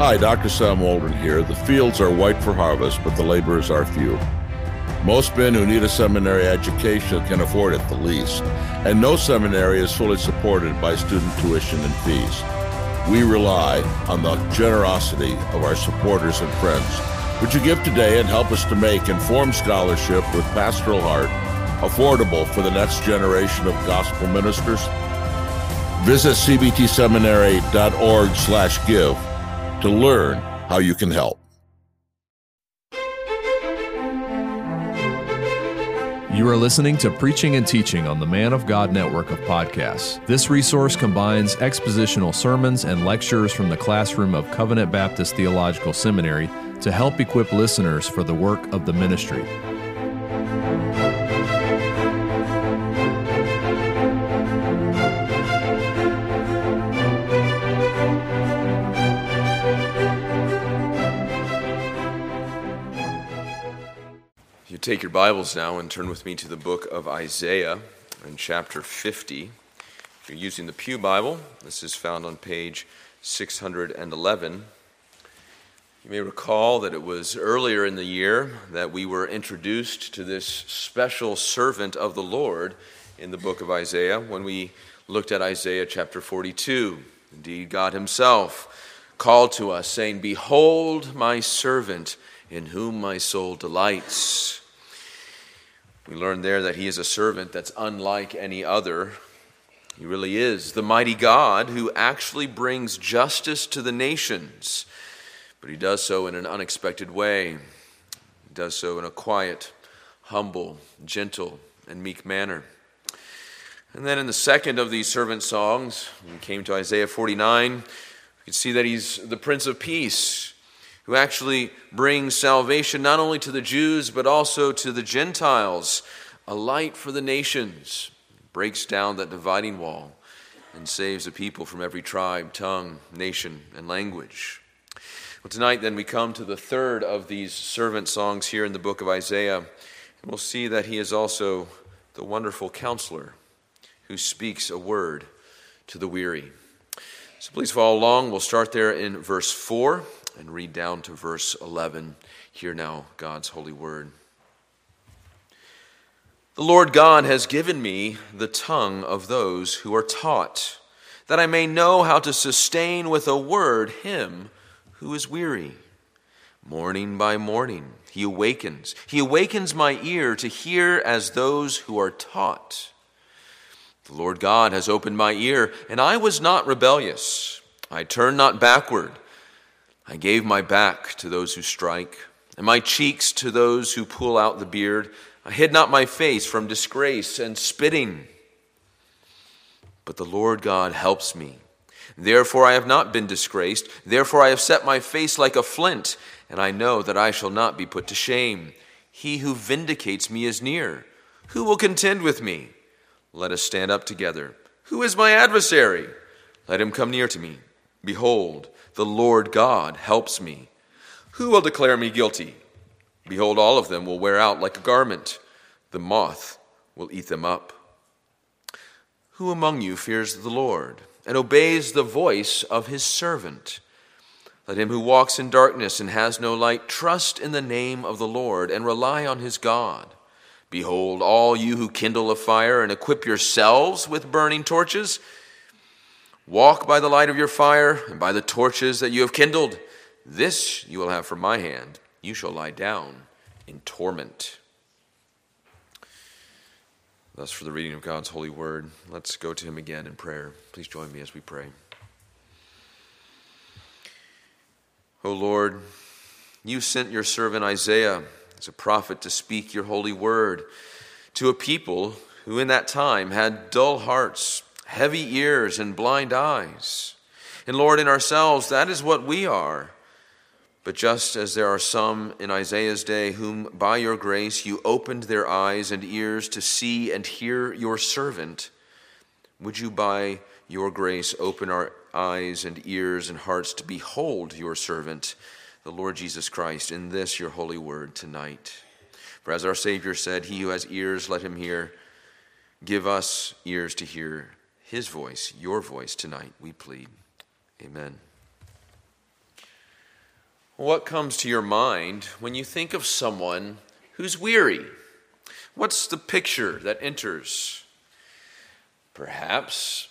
Hi, Dr. Sam Waldron here. The fields are white for harvest, but the laborers are few. Most men who need a seminary education can afford it the least, and no seminary is fully supported by student tuition and fees. We rely on the generosity of our supporters and friends. Would you give today and help us to make informed scholarship with pastoral heart affordable for the next generation of gospel ministers? Visit cbtseminary.org slash give to learn how you can help. You are listening to Preaching and Teaching on the Man of God network of podcasts. This resource combines expositional sermons and lectures from the classroom of Covenant Baptist Theological Seminary to help equip listeners for the work of the ministry. Take your Bibles now and turn with me to the book of Isaiah in chapter 50. If you're using the Pew Bible, this is found on page 611. You may recall that it was earlier in the year that we were introduced to this special servant of the Lord in the book of Isaiah when we looked at Isaiah chapter 42. Indeed, God Himself called to us, saying, Behold my servant in whom my soul delights. We learn there that he is a servant that's unlike any other. He really is the mighty God who actually brings justice to the nations, but he does so in an unexpected way. He does so in a quiet, humble, gentle, and meek manner. And then in the second of these servant songs, we came to Isaiah 49, we can see that he's the Prince of Peace who actually brings salvation not only to the Jews, but also to the Gentiles, a light for the nations, breaks down that dividing wall, and saves the people from every tribe, tongue, nation, and language. Well, tonight, then, we come to the third of these servant songs here in the book of Isaiah, and we'll see that he is also the wonderful counselor who speaks a word to the weary. So please follow along. We'll start there in verse 4 and read down to verse 11. Hear now God's holy word. The Lord God has given me the tongue of those who are taught, that I may know how to sustain with a word him who is weary. Morning by morning he awakens. He awakens my ear to hear as those who are taught. The Lord God has opened my ear, and I was not rebellious. I turned not backward. I gave my back to those who strike, and my cheeks to those who pull out the beard. I hid not my face from disgrace and spitting. But the Lord God helps me. Therefore I have not been disgraced. Therefore I have set my face like a flint, and I know that I shall not be put to shame. He who vindicates me is near. Who will contend with me? Let us stand up together. Who is my adversary? Let him come near to me. Behold, the Lord God helps me. Who will declare me guilty? Behold, all of them will wear out like a garment. The moth will eat them up. Who among you fears the Lord and obeys the voice of his servant? Let him who walks in darkness and has no light trust in the name of the Lord and rely on his God. Behold, all you who kindle a fire and equip yourselves with burning torches, walk by the light of your fire and by the torches that you have kindled. This you will have from my hand. You shall lie down in torment. Thus, for the reading of God's holy word, let's go to him again in prayer. Please join me as we pray. O Lord, you sent your servant Isaiah as a prophet to speak your holy word to a people who in that time had dull hearts, heavy ears, and blind eyes. And Lord, in ourselves, that is what we are. But just as there are some in Isaiah's day whom by your grace you opened their eyes and ears to see and hear your servant, would you by your grace open our eyes and ears and hearts to behold your servant, the Lord Jesus Christ, in this your holy word tonight? For as our Savior said, He who has ears, let him hear. Give us ears to hear his voice, your voice tonight, we plead. Amen. What comes to your mind when you think of someone who's weary? What's the picture that enters? Perhaps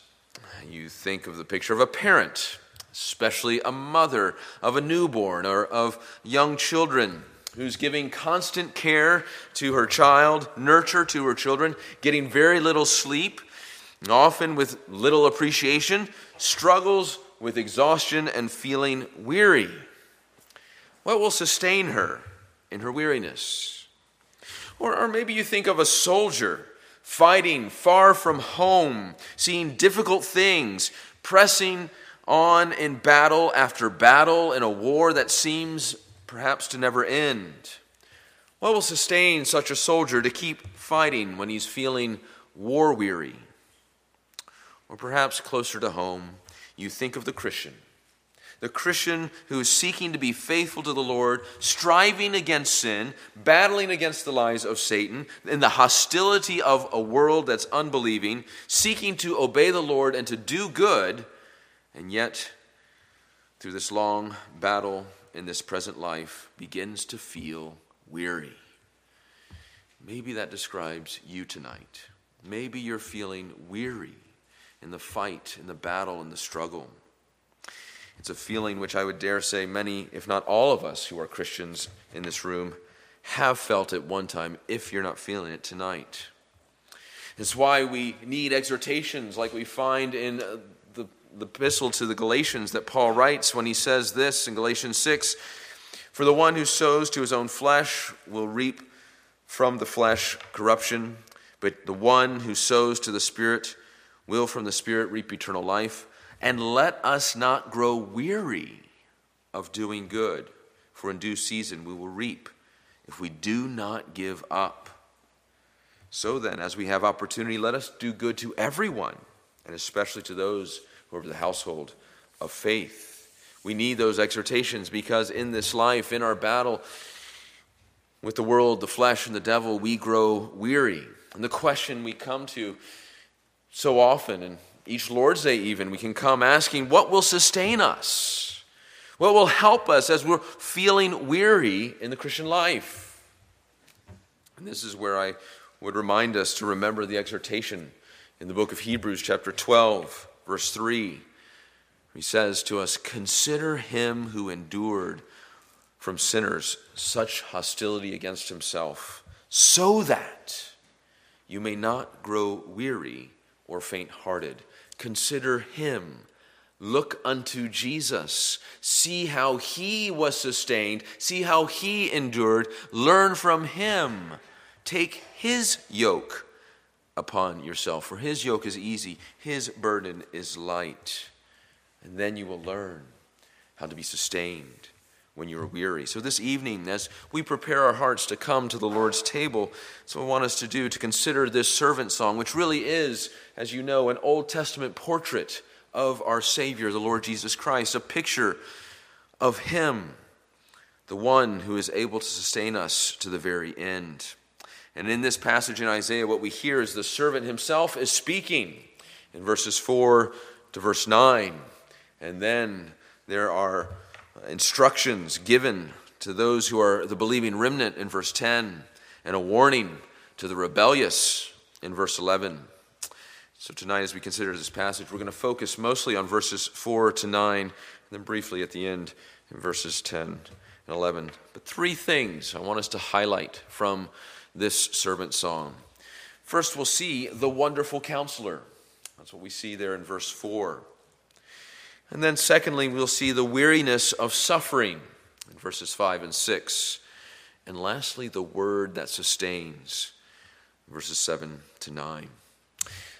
you think of the picture of a parent, especially a mother of a newborn or of young children who's giving constant care to her child, nurture to her children, getting very little sleep, often with little appreciation, struggles with exhaustion and feeling weary. What will sustain her in her weariness? Or, or maybe you think of a soldier fighting far from home, seeing difficult things, pressing on in battle after battle in a war that seems perhaps to never end. What will sustain such a soldier to keep fighting when he's feeling war weary? Or perhaps closer to home, you think of the Christian. The Christian who is seeking to be faithful to the Lord, striving against sin, battling against the lies of Satan, in the hostility of a world that's unbelieving, seeking to obey the Lord and to do good, and yet, through this long battle in this present life begins to feel weary. Maybe that describes you tonight. Maybe you're feeling weary in the fight, in the battle, in the struggle. It's a feeling which I would dare say many, if not all of us who are Christians in this room, have felt at one time, if you're not feeling it tonight. It's why we need exhortations like we find in uh, the the epistle to the Galatians that Paul writes when he says this in Galatians 6 For the one who sows to his own flesh will reap from the flesh corruption, but the one who sows to the Spirit will from the Spirit reap eternal life. And let us not grow weary of doing good, for in due season we will reap if we do not give up. So then, as we have opportunity, let us do good to everyone, and especially to those who are of the household of faith. We need those exhortations because in this life, in our battle with the world, the flesh, and the devil, we grow weary. And the question we come to so often, and each Lord's Day even, we can come asking, What will sustain us? What will help us as we're feeling weary in the Christian life? And this is where I would remind us to remember the exhortation in the book of Hebrews, chapter 12 Verse 3, he says to us, Consider him who endured from sinners such hostility against himself, so that you may not grow weary or faint hearted. Consider him. Look unto Jesus. See how he was sustained. See how he endured. Learn from him. Take his yoke upon yourself. For his yoke is easy, his burden is light. And then you will learn how to be sustained when you're weary. So, this evening, as we prepare our hearts to come to the Lord's table, so I want us to do to consider this servant song, which really is, as you know, an Old Testament portrait of our Savior, the Lord Jesus Christ, a picture of Him, the one who is able to sustain us to the very end. And in this passage in Isaiah, what we hear is the servant himself is speaking in verses 4 to verse 9. And then there are instructions given to those who are the believing remnant in verse 10, and a warning to the rebellious in verse 11. So tonight, as we consider this passage, we're going to focus mostly on verses 4 to 9, and then briefly at the end in verses 10 and 11. But three things I want us to highlight from this servant song. First, we'll see the wonderful counselor. That's what we see there in verse 4. And then, secondly, we'll see the weariness of suffering in verses 5 and 6. And lastly, the word that sustains, verses 7 to 9.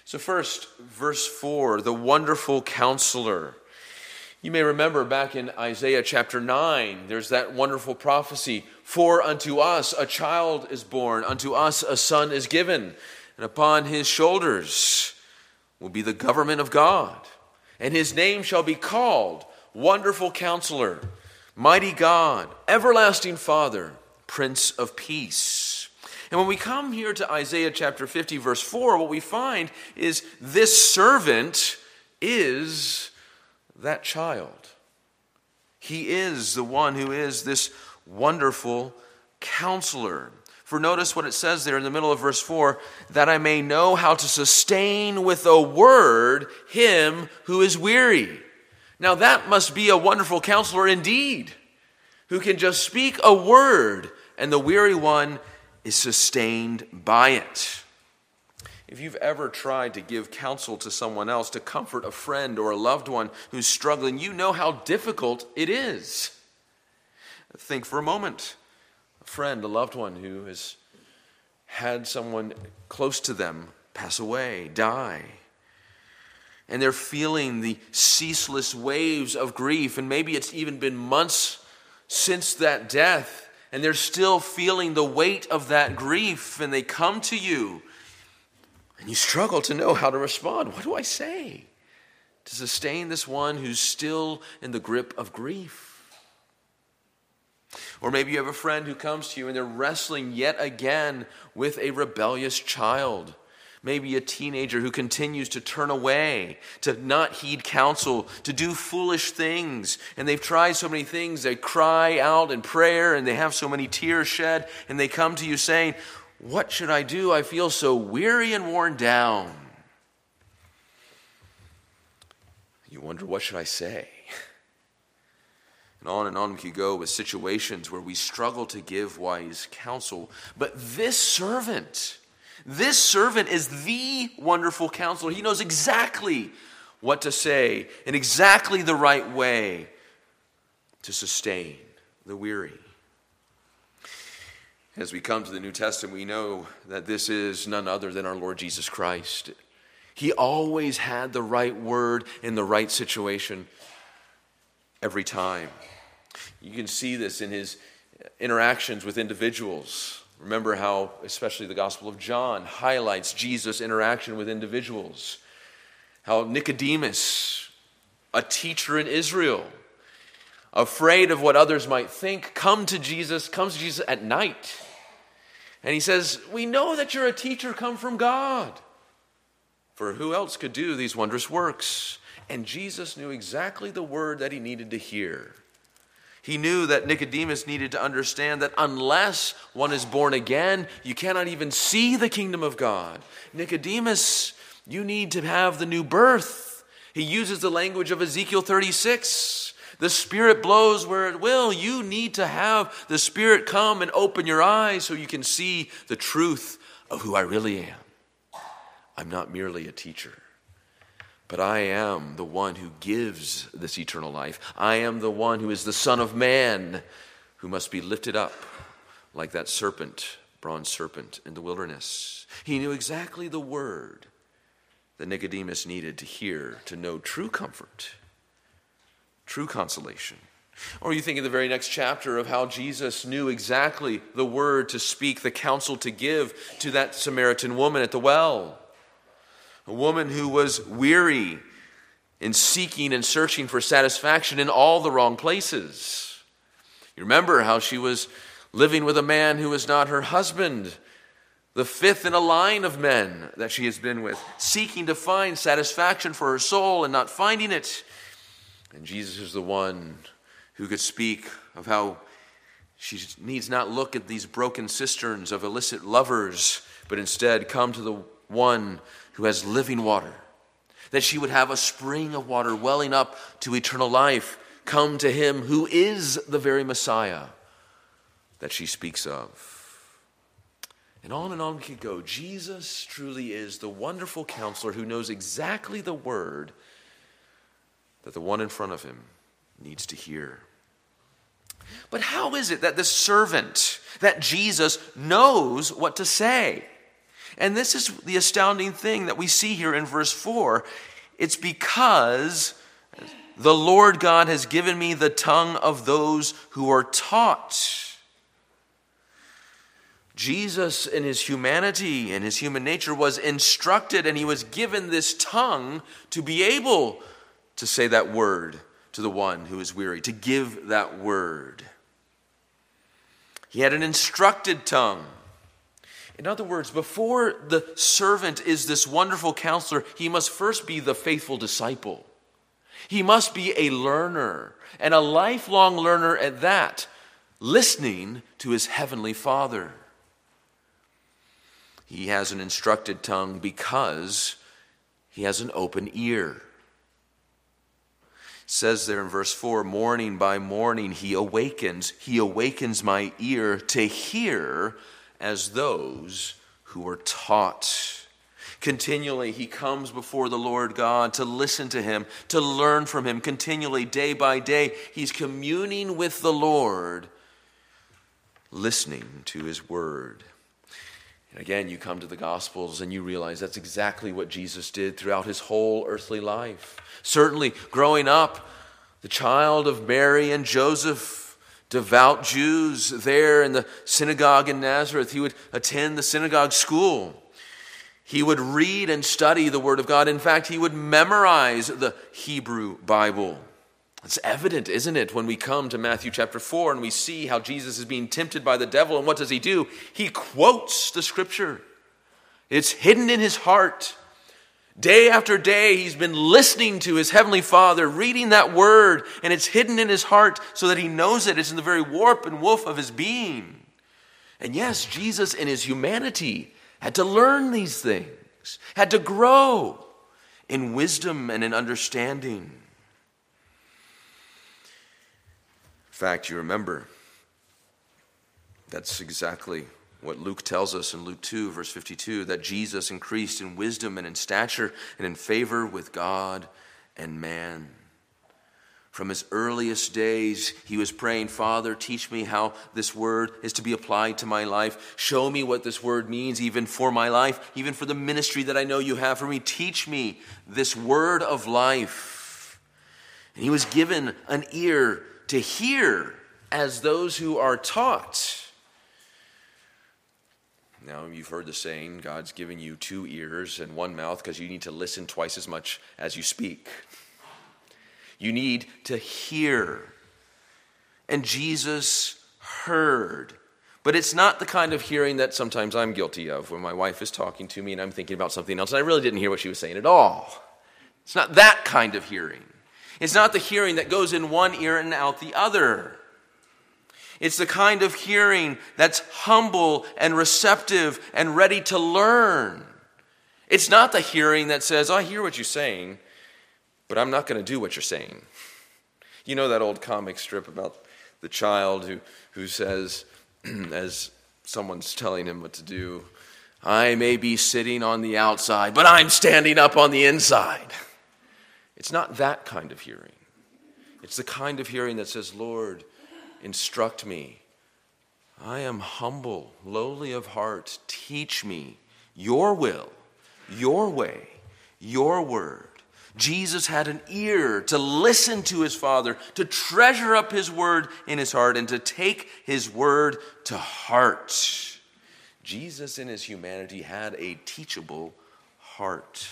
So, first, verse 4, the wonderful counselor. You may remember back in Isaiah chapter 9, there's that wonderful prophecy For unto us a child is born, unto us a son is given, and upon his shoulders will be the government of God. And his name shall be called Wonderful Counselor, Mighty God, Everlasting Father, Prince of Peace. And when we come here to Isaiah chapter 50, verse 4, what we find is this servant is that child. He is the one who is this wonderful counselor. For notice what it says there in the middle of verse 4 that I may know how to sustain with a word him who is weary. Now that must be a wonderful counselor indeed, who can just speak a word and the weary one is sustained by it. If you've ever tried to give counsel to someone else, to comfort a friend or a loved one who's struggling, you know how difficult it is. Think for a moment friend, a loved one who has had someone close to them pass away, die. And they're feeling the ceaseless waves of grief, and maybe it's even been months since that death, and they're still feeling the weight of that grief, and they come to you, and you struggle to know how to respond. What do I say to sustain this one who's still in the grip of grief? Or maybe you have a friend who comes to you and they're wrestling yet again with a rebellious child. Maybe a teenager who continues to turn away, to not heed counsel, to do foolish things. And they've tried so many things. They cry out in prayer and they have so many tears shed. And they come to you saying, What should I do? I feel so weary and worn down. You wonder, What should I say? And on and on we could go with situations where we struggle to give wise counsel. But this servant, this servant is the wonderful counselor. He knows exactly what to say in exactly the right way to sustain the weary. As we come to the New Testament, we know that this is none other than our Lord Jesus Christ. He always had the right word in the right situation every time. You can see this in his uh, interactions with individuals. Remember how, especially the Gospel of John, highlights Jesus' interaction with individuals. How Nicodemus, a teacher in Israel, afraid of what others might think, come to Jesus, comes to Jesus at night. And he says, We know that you're a teacher come from God. For who else could do these wondrous works? And Jesus knew exactly the word that he needed to hear. He knew that Nicodemus needed to understand that unless one is born again, you cannot even see the kingdom of God. Nicodemus, you need to have the new birth. He uses the language of Ezekiel 36. The Spirit blows where it will. You need to have the Spirit come and open your eyes so you can see the truth of who I really am. I'm not merely a teacher. But I am the one who gives this eternal life. I am the one who is the Son of Man who must be lifted up like that serpent, bronze serpent in the wilderness. He knew exactly the word that Nicodemus needed to hear to know true comfort, true consolation. Or you think in the very next chapter of how Jesus knew exactly the word to speak, the counsel to give to that Samaritan woman at the well a woman who was weary in seeking and searching for satisfaction in all the wrong places. You remember how she was living with a man who was not her husband, the fifth in a line of men that she has been with, seeking to find satisfaction for her soul and not finding it. And Jesus is the one who could speak of how she needs not look at these broken cisterns of illicit lovers, but instead come to the one who has living water, that she would have a spring of water welling up to eternal life come to him who is the very Messiah that she speaks of. And on and on we could go. Jesus truly is the wonderful counselor who knows exactly the word that the one in front of him needs to hear. But how is it that the servant, that Jesus, knows what to say? And this is the astounding thing that we see here in verse 4. It's because the Lord God has given me the tongue of those who are taught. Jesus, in his humanity and his human nature, was instructed and he was given this tongue to be able to say that word to the one who is weary, to give that word. He had an instructed tongue. In other words, before the servant is this wonderful counselor, he must first be the faithful disciple. He must be a learner, and a lifelong learner at that, listening to his heavenly Father. He has an instructed tongue because he has an open ear. It says there in verse 4 morning by morning he awakens, he awakens my ear to hear as those who are taught. Continually, he comes before the Lord God to listen to him, to learn from him. Continually, day by day, he's communing with the Lord, listening to his word. And again, you come to the Gospels and you realize that's exactly what Jesus did throughout his whole earthly life. Certainly, growing up, the child of Mary and Joseph, devout Jews there in the synagogue in Nazareth, he would attend the synagogue school. He would read and study the Word of God. In fact, he would memorize the Hebrew Bible. It's evident, isn't it, when we come to Matthew chapter 4 and we see how Jesus is being tempted by the devil. And what does he do? He quotes the scripture, it's hidden in his heart. Day after day, he's been listening to his heavenly Father, reading that word, and it's hidden in his heart so that he knows it. It's in the very warp and woof of his being. And yes, Jesus, in his humanity, had to learn these things, had to grow in wisdom and in understanding. In fact, you remember that's exactly what Luke tells us in Luke 2, verse 52 that Jesus increased in wisdom and in stature and in favor with God and man. From his earliest days, he was praying, Father, teach me how this word is to be applied to my life. Show me what this word means, even for my life, even for the ministry that I know you have for me. Teach me this word of life. And he was given an ear to hear as those who are taught. Now, you've heard the saying God's given you two ears and one mouth because you need to listen twice as much as you speak. You need to hear. And Jesus heard. But it's not the kind of hearing that sometimes I'm guilty of when my wife is talking to me and I'm thinking about something else and I really didn't hear what she was saying at all. It's not that kind of hearing. It's not the hearing that goes in one ear and out the other. It's the kind of hearing that's humble and receptive and ready to learn. It's not the hearing that says, oh, I hear what you're saying, but I'm not going to do what you're saying. You know that old comic strip about the child who, who says, as someone's telling him what to do, I may be sitting on the outside, but I'm standing up on the inside. It's not that kind of hearing. It's the kind of hearing that says, Lord, instruct me. I am humble, lowly of heart. Teach me your will, your way, your word. Jesus had an ear to listen to his Father, to treasure up his word in his heart, and to take his word to heart. Jesus, in his humanity, had a teachable heart.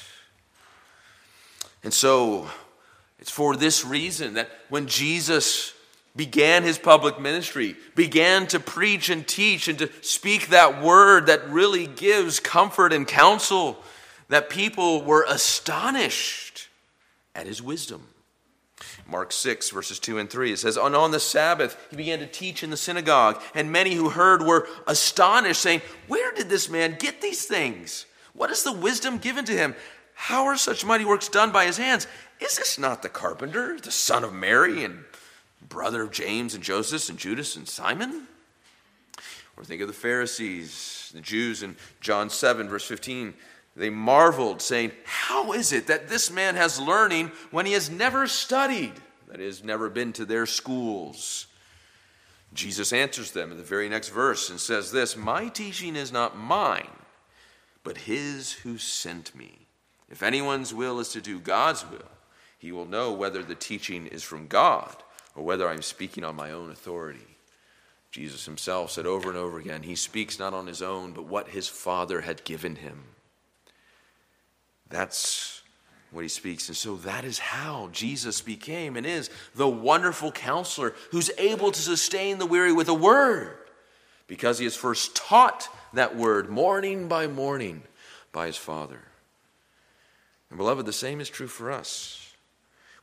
And so, it's for this reason that when Jesus began his public ministry, began to preach and teach and to speak that word that really gives comfort and counsel, that people were astonished at his wisdom. Mark 6, verses 2 and 3, it says, And on the Sabbath he began to teach in the synagogue, and many who heard were astonished, saying, Where did this man get these things? What is the wisdom given to him? How are such mighty works done by his hands? Is this not the carpenter, the son of Mary, and brother of James and Joseph and Judas and Simon? Or think of the Pharisees, the Jews in John 7, verse 15 they marveled, saying, How is it that this man has learning when he has never studied? That is, never been to their schools. Jesus answers them in the very next verse and says this My teaching is not mine, but his who sent me. If anyone's will is to do God's will, he will know whether the teaching is from God or whether I'm speaking on my own authority. Jesus himself said over and over again, He speaks not on his own, but what his Father had given him. That's what he speaks. And so that is how Jesus became and is the wonderful counselor who's able to sustain the weary with a word because he has first taught that word morning by morning by his Father. And beloved, the same is true for us.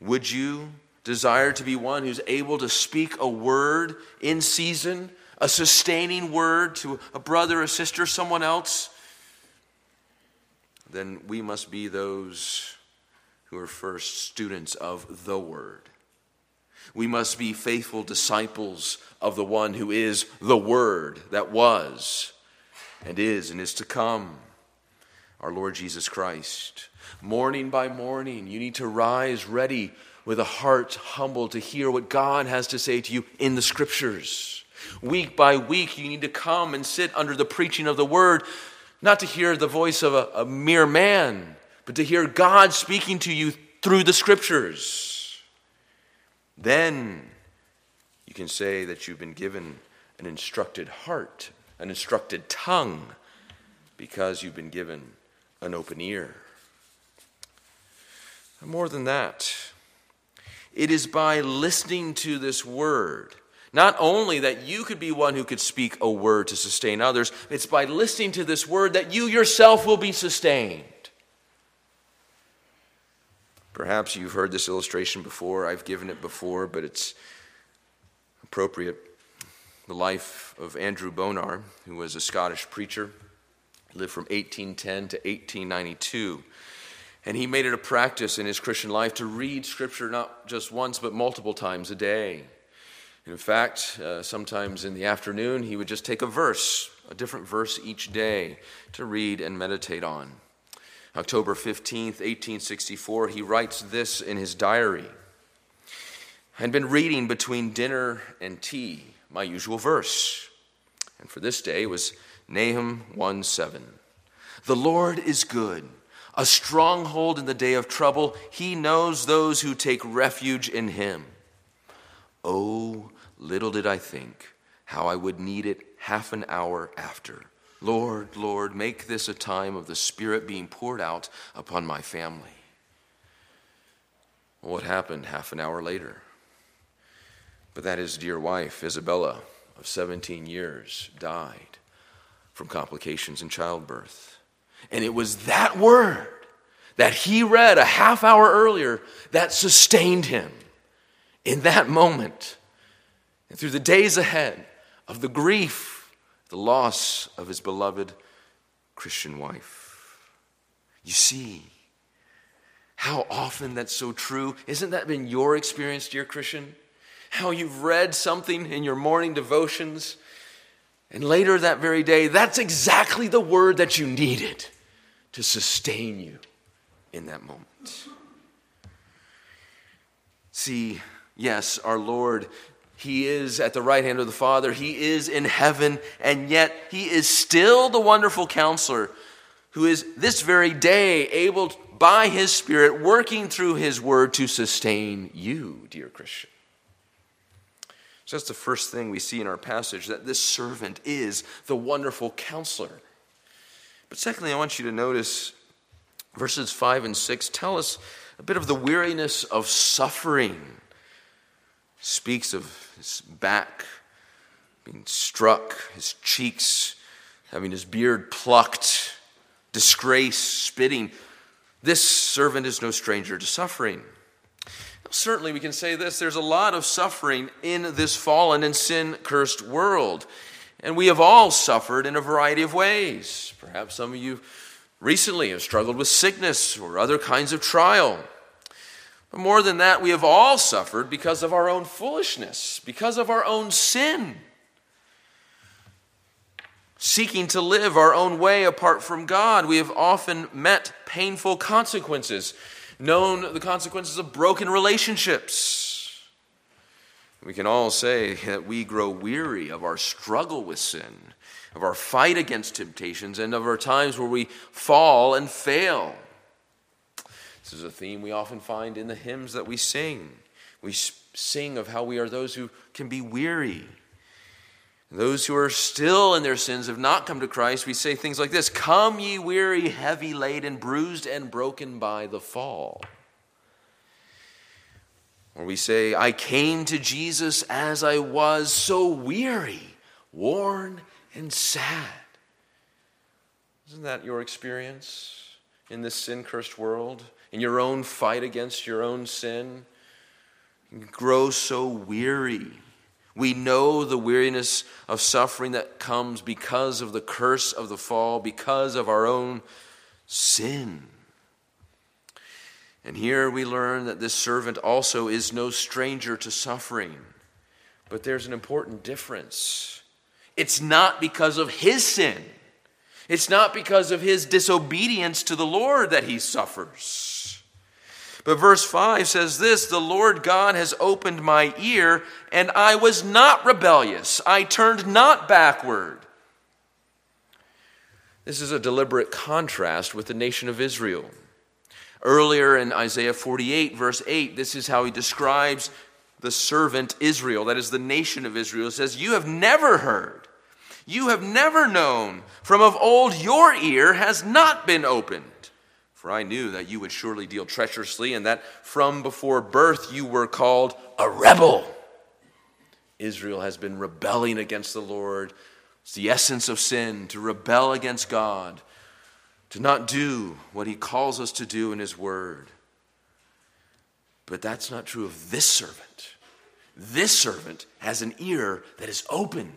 Would you desire to be one who's able to speak a word in season, a sustaining word to a brother, a sister, someone else? Then we must be those who are first students of the word. We must be faithful disciples of the one who is the Word that was and is and is to come, our Lord Jesus Christ. Morning by morning, you need to rise ready with a heart humble to hear what God has to say to you in the Scriptures. Week by week, you need to come and sit under the preaching of the Word, not to hear the voice of a, a mere man, but to hear God speaking to you through the Scriptures. Then you can say that you've been given an instructed heart, an instructed tongue, because you've been given an open ear. And more than that, it is by listening to this word. Not only that you could be one who could speak a word to sustain others, it's by listening to this word that you yourself will be sustained. Perhaps you've heard this illustration before. I've given it before, but it's appropriate. The life of Andrew Bonar, who was a Scottish preacher, lived from 1810 to 1892. And he made it a practice in his Christian life to read Scripture not just once, but multiple times a day. in fact, uh, sometimes in the afternoon, he would just take a verse, a different verse each day, to read and meditate on. October 15th, 1864, he writes this in his diary. I had been reading between dinner and tea, my usual verse. And for this day was Nahum 1 7. The Lord is good, a stronghold in the day of trouble. He knows those who take refuge in him. Oh, little did I think how I would need it half an hour after Lord, Lord, make this a time of the Spirit being poured out upon my family. What happened half an hour later? But that his dear wife, Isabella, of 17 years, died from complications in childbirth. And it was that word that he read a half hour earlier that sustained him in that moment and through the days ahead of the grief the loss of his beloved Christian wife. You see, how often that's so true. Isn't that been your experience, dear Christian? How you've read something in your morning devotions, and later that very day, that's exactly the word that you needed to sustain you in that moment. See, yes, our Lord he is at the right hand of the Father. He is in heaven, and yet He is still the wonderful counselor who is this very day able, by His Spirit, working through His word to sustain you, dear Christian. So that's the first thing we see in our passage that this servant is the wonderful counselor. But secondly, I want you to notice verses 5 and 6 tell us a bit of the weariness of suffering speaks of his back being struck, his cheeks having his beard plucked, disgrace, spitting. This servant is no stranger to suffering. Certainly, we can say this there's a lot of suffering in this fallen and sin cursed world. And we have all suffered in a variety of ways. Perhaps some of you recently have struggled with sickness or other kinds of trial. But more than that, we have all suffered because of our own foolishness, because of our own sin. Seeking to live our own way apart from God, we have often met painful consequences, known the consequences of broken relationships. We can all say that we grow weary of our struggle with sin, of our fight against temptations, and of our times where we fall and fail. This is a theme we often find in the hymns that we sing. We sing of how we are those who can be weary. Those who are still in their sins have not come to Christ. We say things like this Come, ye weary, heavy laden, bruised and broken by the fall. Or we say, I came to Jesus as I was, so weary, worn, and sad. Isn't that your experience in this sin cursed world? in your own fight against your own sin. You grow so weary. We know the weariness of suffering that comes because of the curse of the fall, because of our own sin. And here we learn that this servant also is no stranger to suffering. But there's an important difference. It's not because of his sin, it's not because of his disobedience to the Lord that he suffers. But verse 5 says this The Lord God has opened my ear, and I was not rebellious. I turned not backward. This is a deliberate contrast with the nation of Israel. Earlier in Isaiah 48, verse 8, this is how he describes the servant Israel, that is the nation of Israel. It says, You have never heard, you have never known, from of old your ear has not been opened. For I knew that you would surely deal treacherously, and that from before birth you were called a rebel. Israel has been rebelling against the Lord. It's the essence of sin to rebel against God to not do what he calls us to do in his word. But that's not true of this servant. This servant has an ear that is opened.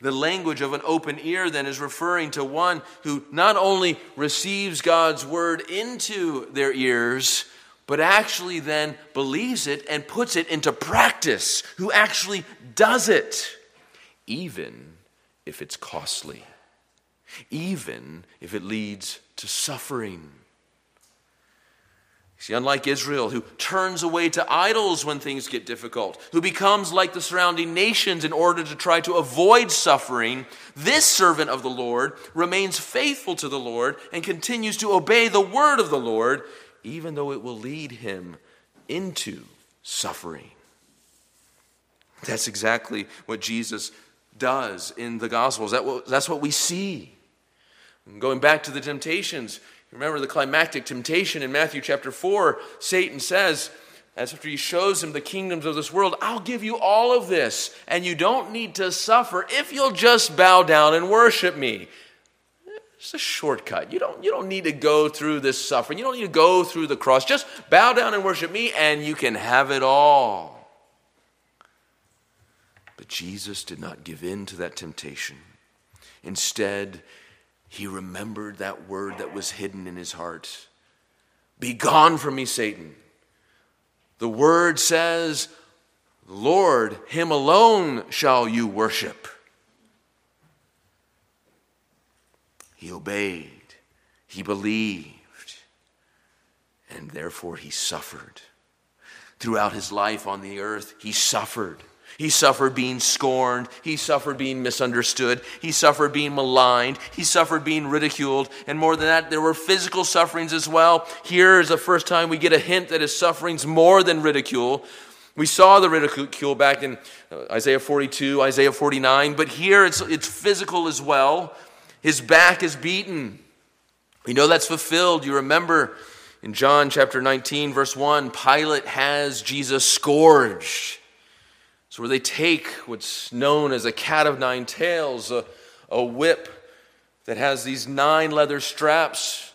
The language of an open ear then is referring to one who not only receives God's word into their ears, but actually then believes it and puts it into practice, who actually does it, even if it's costly even if it leads to suffering. See, unlike Israel, who turns away to idols when things get difficult, who becomes like the surrounding nations in order to try to avoid suffering, this servant of the Lord remains faithful to the Lord and continues to obey the word of the Lord, even though it will lead him into suffering. That's exactly what Jesus does in the Gospels. that's what we see. Going back to the temptations, remember the climactic temptation in Matthew chapter 4, Satan says, as after he shows him the kingdoms of this world, I'll give you all of this, and you don't need to suffer if you'll just bow down and worship me. It's a shortcut. You don't, you don't need to go through this suffering. You don't need to go through the cross. Just bow down and worship me, and you can have it all. But Jesus did not give in to that temptation. Instead, he remembered that word that was hidden in his heart Be gone from me, Satan. The word says, Lord, him alone shall you worship. He obeyed, he believed, and therefore he suffered. Throughout his life on the earth, he suffered. He suffered being scorned. He suffered being misunderstood. He suffered being maligned. He suffered being ridiculed. And more than that, there were physical sufferings as well. Here is the first time we get a hint that his suffering's more than ridicule. We saw the ridicule back in uh, Isaiah 42, Isaiah 49, but here it's, it's physical as well. His back is beaten. We know that's fulfilled. You remember in John chapter 19, verse 1, Pilate has Jesus scourged. So, where they take what's known as a cat of nine tails, a, a whip that has these nine leather straps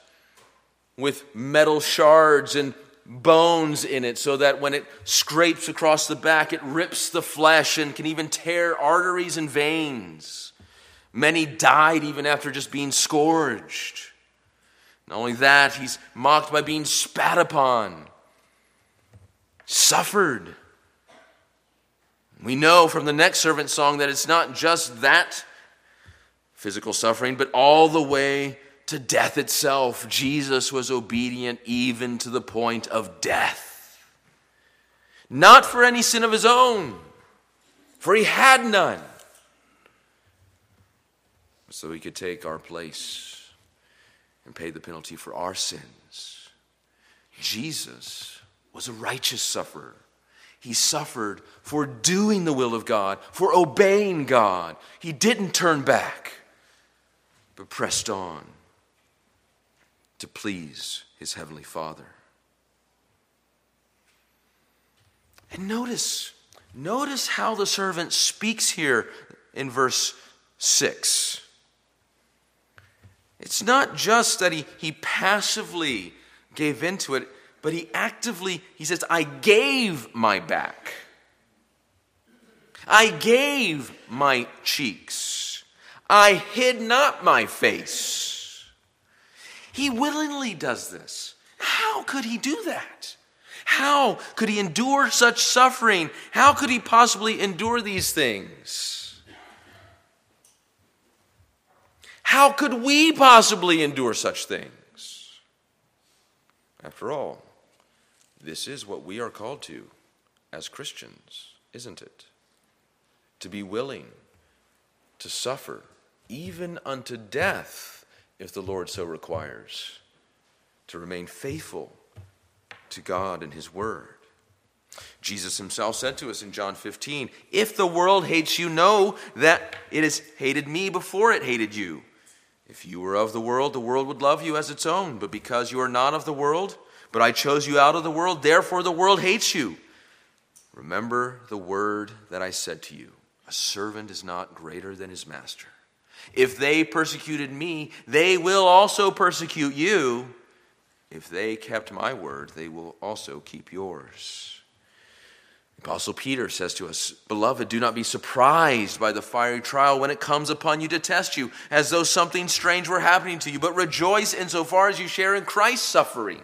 with metal shards and bones in it, so that when it scrapes across the back, it rips the flesh and can even tear arteries and veins. Many died even after just being scourged. Not only that, he's mocked by being spat upon, suffered we know from the next servant song that it's not just that physical suffering, but all the way to death itself. Jesus was obedient even to the point of death. Not for any sin of his own, for he had none. So he could take our place and pay the penalty for our sins. Jesus was a righteous sufferer. He suffered for doing the will of God, for obeying God. He didn't turn back, but pressed on to please his heavenly Father. And notice, notice how the servant speaks here in verse 6. It's not just that he, he passively gave into it, but he actively, he says, I gave my back. I gave my cheeks. I hid not my face. He willingly does this. How could he do that? How could he endure such suffering? How could he possibly endure these things? How could we possibly endure such things? After all, this is what we are called to as Christians, isn't it? To be willing to suffer, even unto death, if the Lord so requires, to remain faithful to God and His Word. Jesus himself said to us in John 15, If the world hates you, know that it has hated me before it hated you. If you were of the world, the world would love you as its own. But because you are not of the world, but I chose you out of the world, therefore the world hates you. Remember the word that I said to you A servant is not greater than his master. If they persecuted me, they will also persecute you. If they kept my word, they will also keep yours. Apostle Peter says to us, Beloved, do not be surprised by the fiery trial when it comes upon you to test you, as though something strange were happening to you, but rejoice insofar as you share in Christ's suffering,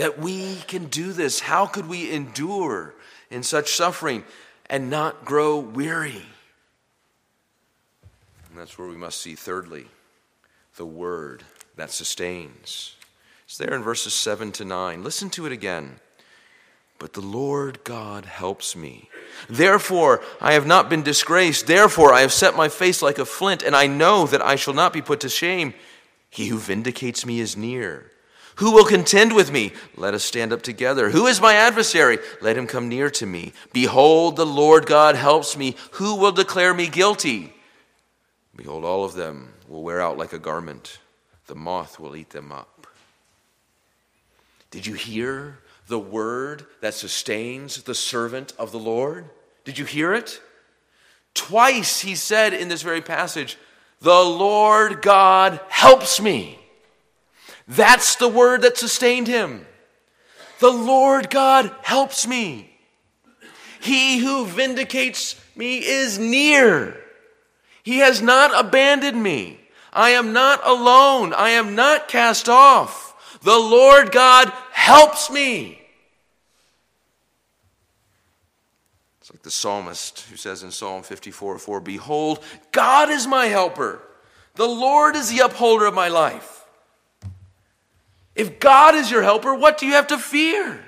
that we can do this? How could we endure in such suffering and not grow weary? And that's where we must see, thirdly, the word that sustains. It's there in verses 7 to 9. Listen to it again. But the Lord God helps me. Therefore, I have not been disgraced. Therefore, I have set my face like a flint, and I know that I shall not be put to shame. He who vindicates me is near. Who will contend with me? Let us stand up together. Who is my adversary? Let him come near to me. Behold, the Lord God helps me. Who will declare me guilty? Behold, all of them will wear out like a garment, the moth will eat them up. Did you hear the word that sustains the servant of the Lord? Did you hear it? Twice he said in this very passage, The Lord God helps me. That's the word that sustained him. The Lord God helps me. He who vindicates me is near. He has not abandoned me. I am not alone. I am not cast off. The Lord God helps me. It's like the psalmist who says in Psalm 54 4, Behold, God is my helper. The Lord is the upholder of my life. If God is your helper, what do you have to fear?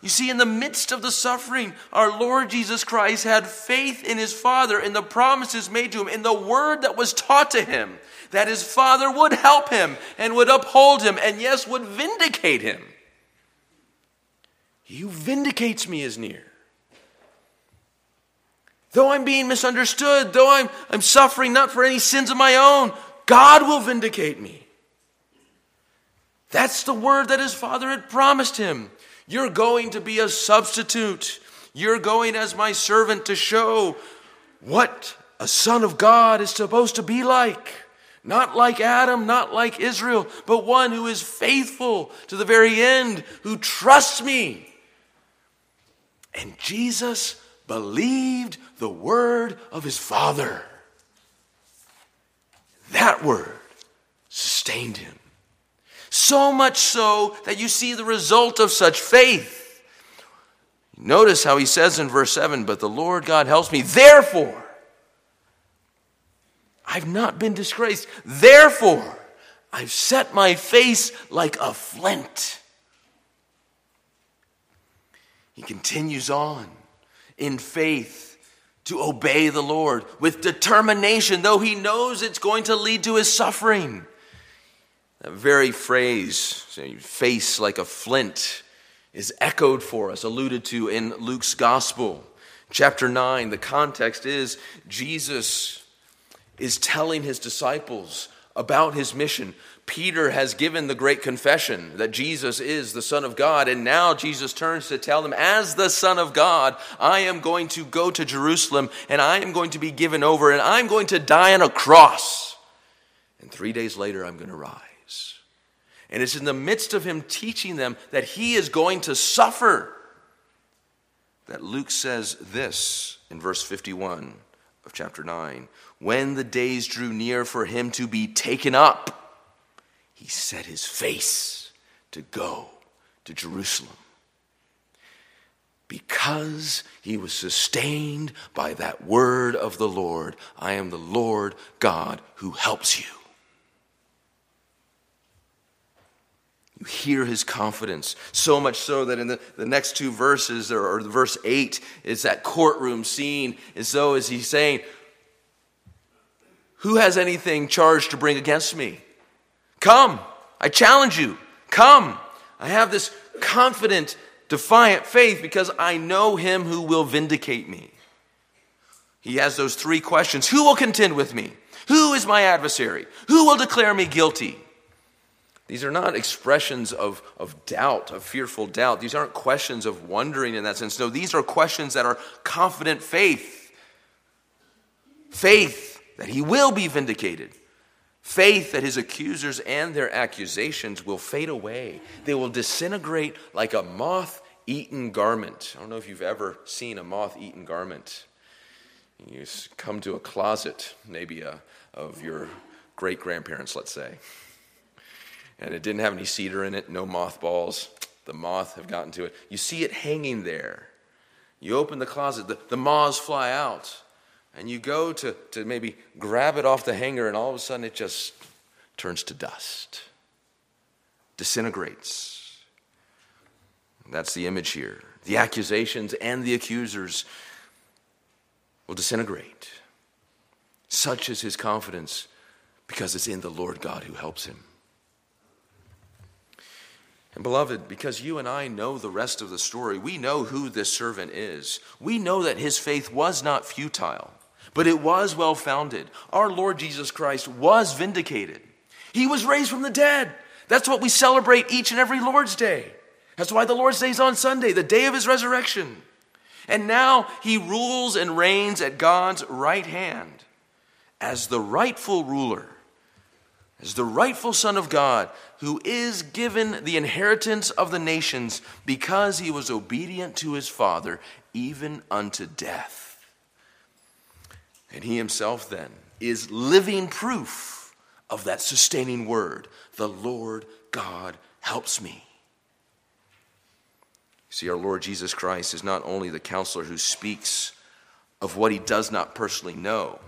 You see, in the midst of the suffering, our Lord Jesus Christ had faith in his Father, in the promises made to him, in the word that was taught to him, that his Father would help him and would uphold him, and yes, would vindicate him. He who vindicates me is near. Though I'm being misunderstood, though I'm, I'm suffering not for any sins of my own, God will vindicate me. That's the word that his father had promised him. You're going to be a substitute. You're going as my servant to show what a son of God is supposed to be like. Not like Adam, not like Israel, but one who is faithful to the very end, who trusts me. And Jesus believed the word of his father. That word sustained him. So much so that you see the result of such faith. Notice how he says in verse 7 But the Lord God helps me. Therefore, I've not been disgraced. Therefore, I've set my face like a flint. He continues on in faith to obey the Lord with determination, though he knows it's going to lead to his suffering. That very phrase, face like a flint, is echoed for us, alluded to in Luke's gospel. Chapter 9, the context is Jesus is telling his disciples about his mission. Peter has given the great confession that Jesus is the Son of God, and now Jesus turns to tell them, As the Son of God, I am going to go to Jerusalem, and I am going to be given over, and I'm going to die on a cross. And three days later, I'm going to rise. And it's in the midst of him teaching them that he is going to suffer that Luke says this in verse 51 of chapter 9 When the days drew near for him to be taken up, he set his face to go to Jerusalem. Because he was sustained by that word of the Lord, I am the Lord God who helps you. You hear his confidence. So much so that in the, the next two verses, or, or verse 8, is that courtroom scene, as though as he's saying, Who has anything charged to bring against me? Come, I challenge you. Come. I have this confident, defiant faith because I know him who will vindicate me. He has those three questions Who will contend with me? Who is my adversary? Who will declare me guilty? These are not expressions of, of doubt, of fearful doubt. These aren't questions of wondering in that sense. No, these are questions that are confident faith. Faith that he will be vindicated. Faith that his accusers and their accusations will fade away. They will disintegrate like a moth eaten garment. I don't know if you've ever seen a moth eaten garment. You come to a closet, maybe a, of your great grandparents, let's say and it didn't have any cedar in it, no mothballs. The moth have gotten to it. You see it hanging there. You open the closet, the, the moths fly out, and you go to, to maybe grab it off the hanger, and all of a sudden it just turns to dust, disintegrates. That's the image here. The accusations and the accusers will disintegrate. Such is his confidence because it's in the Lord God who helps him. And beloved, because you and I know the rest of the story, we know who this servant is. We know that his faith was not futile, but it was well founded. Our Lord Jesus Christ was vindicated. He was raised from the dead. That's what we celebrate each and every Lord's Day. That's why the Lord's Day is on Sunday, the day of his resurrection. And now he rules and reigns at God's right hand as the rightful ruler as the rightful Son of God, who is given the inheritance of the nations because he was obedient to his Father, even unto death. And he himself then is living proof of that sustaining word the Lord God helps me. See, our Lord Jesus Christ is not only the counselor who speaks of what he does not personally know.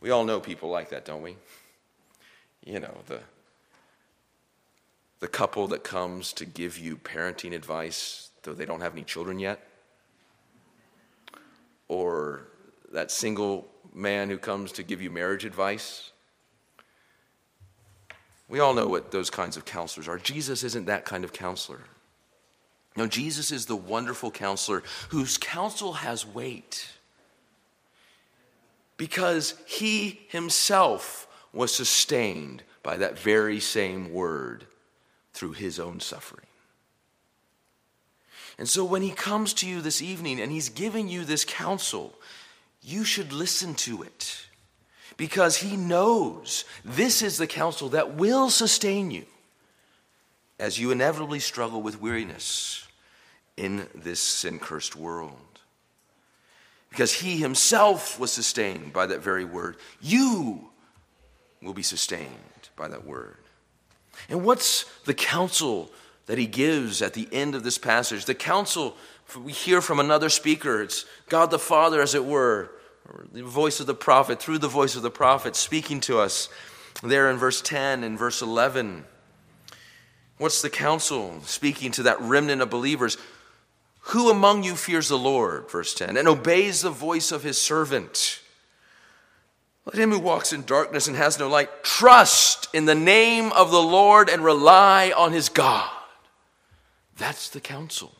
We all know people like that, don't we? You know, the, the couple that comes to give you parenting advice, though they don't have any children yet, or that single man who comes to give you marriage advice. We all know what those kinds of counselors are. Jesus isn't that kind of counselor. No, Jesus is the wonderful counselor whose counsel has weight because he himself was sustained by that very same word through his own suffering. And so when he comes to you this evening and he's giving you this counsel, you should listen to it because he knows this is the counsel that will sustain you as you inevitably struggle with weariness in this sin cursed world. Because he himself was sustained by that very word. You will be sustained by that word. And what's the counsel that he gives at the end of this passage? The counsel we hear from another speaker. It's God the Father, as it were, the voice of the prophet, through the voice of the prophet, speaking to us there in verse 10 and verse 11. What's the counsel speaking to that remnant of believers? Who among you fears the Lord, verse 10, and obeys the voice of his servant? Let him who walks in darkness and has no light trust in the name of the Lord and rely on his God. That's the counsel.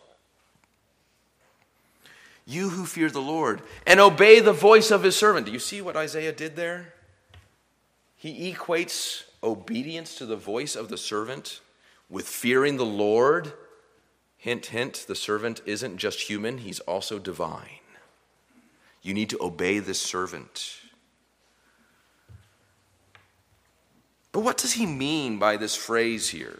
You who fear the Lord and obey the voice of his servant. Do you see what Isaiah did there? He equates obedience to the voice of the servant with fearing the Lord. Hint, hint, the servant isn't just human, he's also divine. You need to obey this servant. But what does he mean by this phrase here?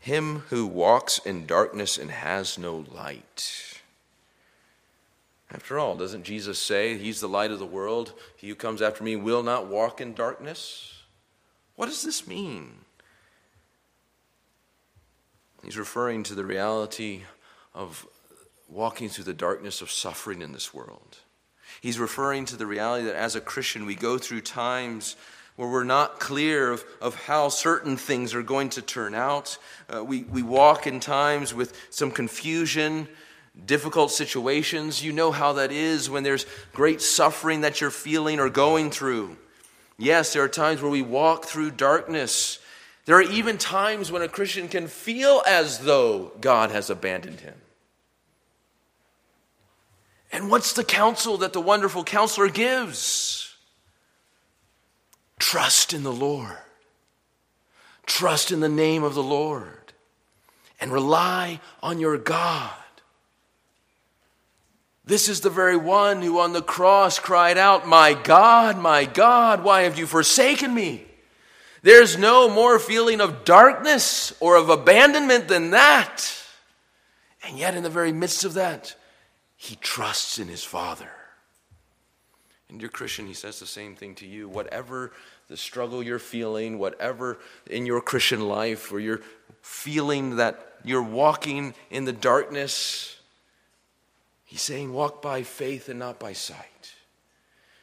Him who walks in darkness and has no light. After all, doesn't Jesus say, He's the light of the world? He who comes after me will not walk in darkness? What does this mean? He's referring to the reality of walking through the darkness of suffering in this world. He's referring to the reality that as a Christian, we go through times where we're not clear of, of how certain things are going to turn out. Uh, we, we walk in times with some confusion, difficult situations. You know how that is when there's great suffering that you're feeling or going through. Yes, there are times where we walk through darkness. There are even times when a Christian can feel as though God has abandoned him. And what's the counsel that the wonderful counselor gives? Trust in the Lord. Trust in the name of the Lord. And rely on your God. This is the very one who on the cross cried out, My God, my God, why have you forsaken me? There's no more feeling of darkness or of abandonment than that. And yet, in the very midst of that, he trusts in his Father. And, dear Christian, he says the same thing to you. Whatever the struggle you're feeling, whatever in your Christian life where you're feeling that you're walking in the darkness, he's saying, walk by faith and not by sight.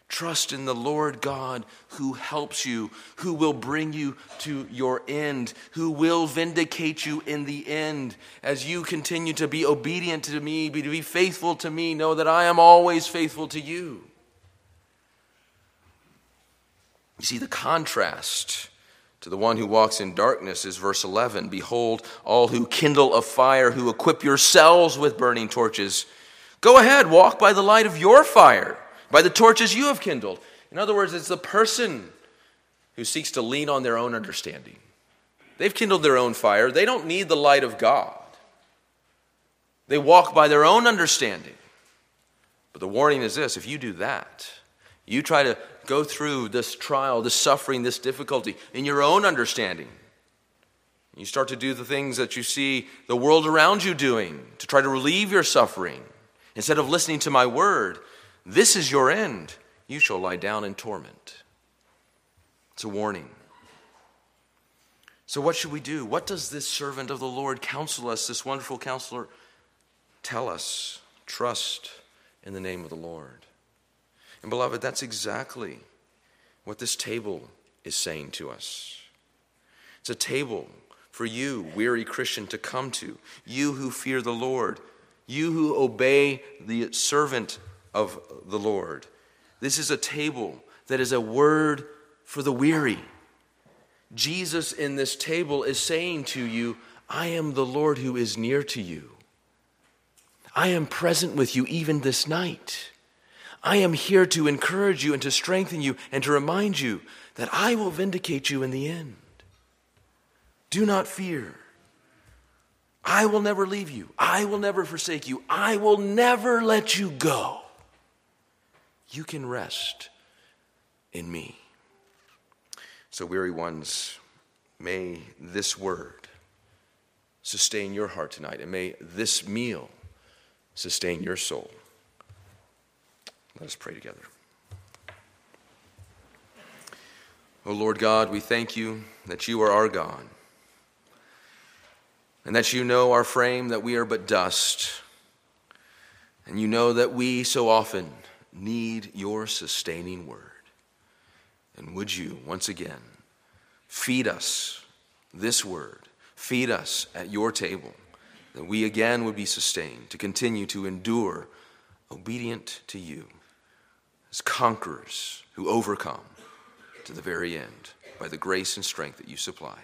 Trust in the Lord God who helps you, who will bring you to your end, who will vindicate you in the end. As you continue to be obedient to me, to be faithful to me, know that I am always faithful to you. You see, the contrast to the one who walks in darkness is verse 11 Behold, all who kindle a fire, who equip yourselves with burning torches. Go ahead, walk by the light of your fire by the torches you have kindled. In other words, it's the person who seeks to lean on their own understanding. They've kindled their own fire, they don't need the light of God. They walk by their own understanding. But the warning is this if you do that, you try to go through this trial, this suffering, this difficulty in your own understanding. You start to do the things that you see the world around you doing to try to relieve your suffering. Instead of listening to my word, this is your end. You shall lie down in torment. It's a warning. So, what should we do? What does this servant of the Lord counsel us, this wonderful counselor, tell us? Trust in the name of the Lord. And, beloved, that's exactly what this table is saying to us. It's a table for you, weary Christian, to come to. You who fear the Lord, you who obey the servant of the Lord. This is a table that is a word for the weary. Jesus in this table is saying to you, I am the Lord who is near to you. I am present with you even this night. I am here to encourage you and to strengthen you and to remind you that I will vindicate you in the end. Do not fear. I will never leave you. I will never forsake you. I will never let you go you can rest in me. So, weary ones, may this word sustain your heart tonight, and may this meal sustain your soul. Let us pray together. O oh Lord God, we thank you that you are our God, and that you know our frame, that we are but dust, and you know that we so often need your sustaining word. And would you, once again, feed us this word, feed us at your table, that we again would be sustained to continue to endure obedient to you as conquerors who overcome to the very end by the grace and strength that you supply.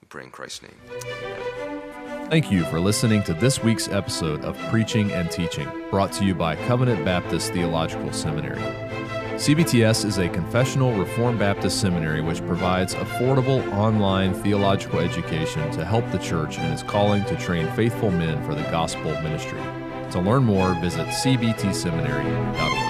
We pray in Christ's name. Thank you for listening to this week's episode of Preaching and Teaching, brought to you by Covenant Baptist Theological Seminary. CBTS is a confessional Reformed Baptist seminary which provides affordable online theological education to help the church in its calling to train faithful men for the gospel ministry. To learn more, visit cbtseminary.org.